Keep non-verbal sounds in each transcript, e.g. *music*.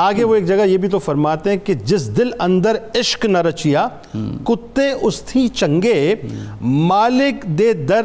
آگے وہ ایک جگہ یہ بھی تو فرماتے ہیں کہ جس دل اندر عشق نہ رچیا کتے اس تھی چنگے مالک دے در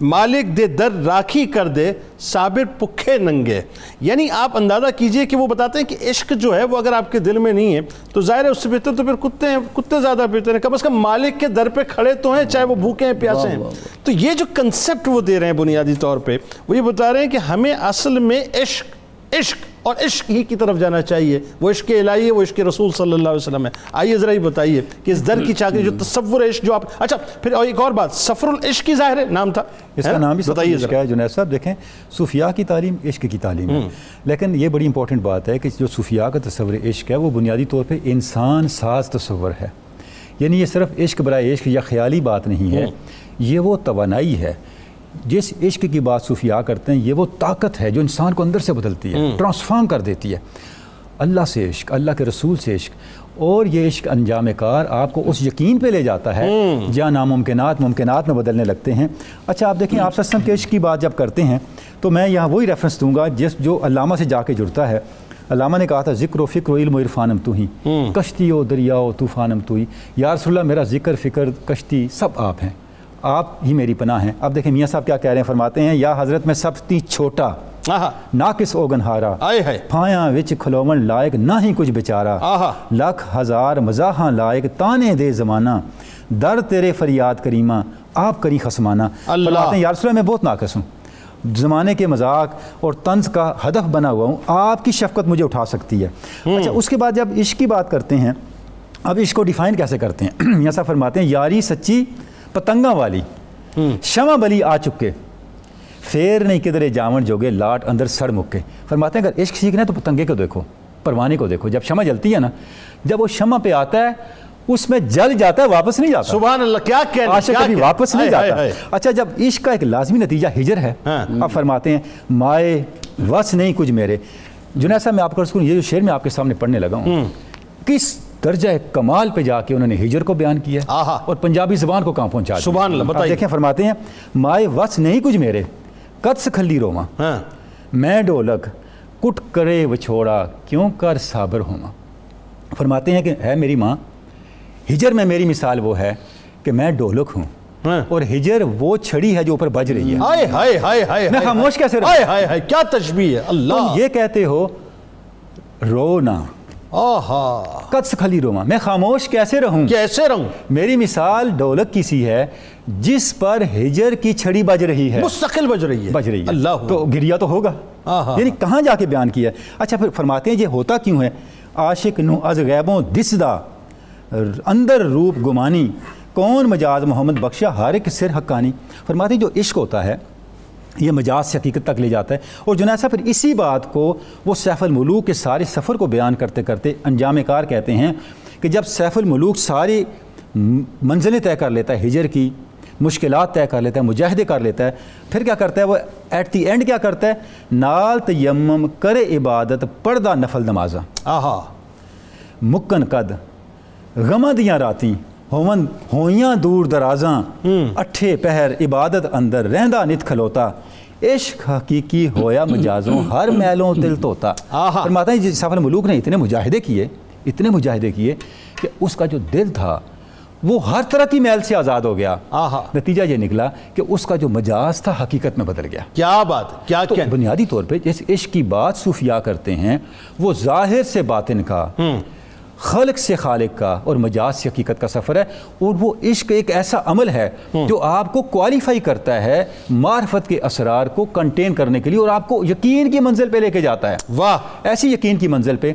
مالک دے در راکھی کر دے صابر پکھے ننگے۔ یعنی آپ اندازہ کیجیے کہ وہ بتاتے ہیں کہ عشق جو ہے وہ اگر آپ کے دل میں نہیں ہے تو ظاہر ہے اس سے بہتر تو پھر کتے ہیں کتے زیادہ بہتر ہیں۔ کم از کم مالک کے در پہ کھڑے تو ہیں چاہے وہ بھوکے ہیں پیاسے ہیں۔ تو یہ جو کنسپٹ وہ دے رہے ہیں بنیادی طور پہ وہ یہ بتا رہے ہیں کہ ہمیں اصل میں عشق عشق اور عشق ہی کی طرف جانا چاہیے۔ وہ عشق الہی ہے وہ عشق رسول صلی اللہ علیہ وسلم ہے۔ آئیے ذرا ہی بتائیے کہ اس در کی چاکری جو تصور عشق جو آپ اچھا پھر ایک اور بات سفر العشق کی ظاہر ہے نام تھا۔ اس کا نام بھی بتائیے عشق ہے جنید صاحب دیکھیں صوفیاء کی تعلیم عشق کی تعلیم ہے۔ لیکن یہ بڑی امپورٹنٹ بات ہے کہ جو صوفیاء کا تصور عشق ہے وہ بنیادی طور پہ انسان ساز تصور ہے۔ یعنی یہ صرف عشق برائے عشق یا خیالی بات نہیں ہے یہ وہ توانائی ہے جس عشق کی بات صوفیاء کرتے ہیں یہ وہ طاقت ہے جو انسان کو اندر سے بدلتی ہے ٹرانسفارم کر دیتی ہے۔ اللہ سے عشق اللہ کے رسول سے عشق۔ اور یہ عشق انجام کار آپ کو اس یقین پہ لے جاتا ہے جہاں ناممکنات ممکنات میں بدلنے لگتے ہیں۔ اچھا آپ دیکھیں آپ سسم کے عشق کی بات جب کرتے ہیں تو میں یہاں وہی ریفرنس دوں گا جس جو علامہ سے جا کے جڑتا ہے۔ علامہ نے کہا تھا ذکر و فکر و علم و عرفانم تو ہی۔ کشتی و دریا و طوفانم تو ہی۔ یا رسول اللہ میرا ذکر فکر کشتی سب آپ ہیں۔ آپ ہی میری پناہ ہیں۔ اب دیکھیں میاں صاحب کیا کہہ رہے ہیں فرماتے ہیں یا حضرت میں سب تی چھوٹا ناکس اوگن ہارا پھایاں وچ کھلومن لائق نہ ہی کچھ بیچارہ لاکھ ہزار مزاحاں لائق تانے دے زمانہ۔ در تیرے فریاد کریمہ آپ کری خسمانہ فرماتے ہیں یا رسول میں بہت ناقص ہوں۔ زمانے کے مذاق اور طنز کا ہدف بنا ہوا ہوں آپ کی شفقت مجھے اٹھا سکتی ہے۔ اچھا اس کے بعد جب عشق کی بات کرتے ہیں اب عشق کو ڈیفائن کیسے کرتے ہیں؟ *clears throat* میاں صاحب فرماتے ہیں یاری سچی پتنگاں والی۔ شمع بلی آ چکے۔ فیر نہیں کدھرے جاون جوگے لاٹ اندر سڑ مکے۔ فرماتے ہیں اگر عشق سیکھنا ہے تو پتنگے کو دیکھو پروانے کو دیکھو۔ جب شمع جلتی ہے نا جب وہ شمع پہ آتا ہے اس میں جل جاتا ہے واپس نہیں جاتا۔ سبحان اللہ کیا کہنے عاشق کبھی واپس نہیں جاتا۔ اچھا جب عشق کا ایک لازمی نتیجہ ہجر ہے اب فرماتے ہیں مائے وس نہیں کچھ میرے۔ جنید صاحب میں آپ کو یہ جو شعر میں آپ کے سامنے پڑھنے لگا ہوں۔ کس درجہ کمال پہ جا کے انہوں نے ہجر کو بیان کیا اور پنجابی زبان کو کہاں پہنچا سبحان اللہ بتائیے۔ دیکھیں فرماتے ہیں مائے وس نہیں کچھ میرے قد کھلی روما۔ میں ڈولک کٹ کرے وچھوڑا کیوں کر صابر ہوما۔ فرماتے ہیں کہ ہے میری ماں ہجر میں میری مثال وہ ہے کہ میں ڈولک ہوں۔ اور ہجر وہ چھڑی ہے جو اوپر بج رہی ہے۔ ہائے ہائے ہائے ہائے میں خاموش کیسے ہائے ہائے ہائے کیا تشبیہ ہے۔ اللہ۔ یہ کہتے ہو رونا آہا۔ قدس کھلی روما میں خاموش کیسے رہوں؟ کیسے رہوں؟ میری مثال ڈولک کی سی ہے جس پر ہجر کی چھڑی بج رہی ہے۔ مستقل بج رہی ہے۔ بج رہی ہے۔ اللہ۔ تو گریا تو ہوگا۔ یعنی کہاں جا کے بیان کیا ہے؟ اچھا پھر فرماتے ہیں یہ ہوتا کیوں ہے؟ عاشق نو از غیبوں دسدہ اندر روپ گمانی کون مجاز محمد بخشا ہر ایک سر حقانی۔ فرماتے ہیں جو عشق ہوتا ہے یہ مجاز سے حقیقت تک لے جاتا ہے۔ اور جنید صاحب پھر اسی بات کو وہ سیف الملوک کے سارے سفر کو بیان کرتے کرتے انجام کار کہتے ہیں کہ جب سیف الملوک ساری منزلیں طے کر لیتا ہے ہجر کی مشکلات طے کر لیتا ہے مجاہدے کر لیتا ہے پھر کیا کرتا ہے؟ وہ ایٹ دی اینڈ کیا کرتا ہے؟ نال تیمم کرے عبادت پردہ نفل نمازہ آہا۔ مکن قد غمہ دیاں راتیں۔ ہومن ہویاں دور درازاں اٹھے پہر عبادت اندر رہندہ نت کھلوتا۔ عشق حقیقی ہویا مجازوں ہر میلوں تل توتا فرماتا ہے جس سفر ملوک نے اتنے مجاہدے کیے اتنے مجاہدے کیے کہ اس کا جو دل تھا وہ ہر طرح کی میل سے آزاد ہو گیا۔ نتیجہ یہ نکلا کہ اس کا جو مجاز تھا حقیقت میں بدل گیا۔ کیا بات کیا تو بنیادی طور پہ جس عشق کی بات صوفیاء کرتے ہیں وہ ظاہر سے باطن کا۔ خلق سے خالق کا اور مجاز سے حقیقت کا سفر ہے اور وہ عشق ایک ایسا عمل ہے جو آپ کو کوالیفائی کرتا ہے معرفت کے اسرار کو کنٹین کرنے کے لیے اور آپ کو یقین کی منزل پہ لے کے جاتا ہے۔ واہ۔ ایسی یقین کی منزل پہ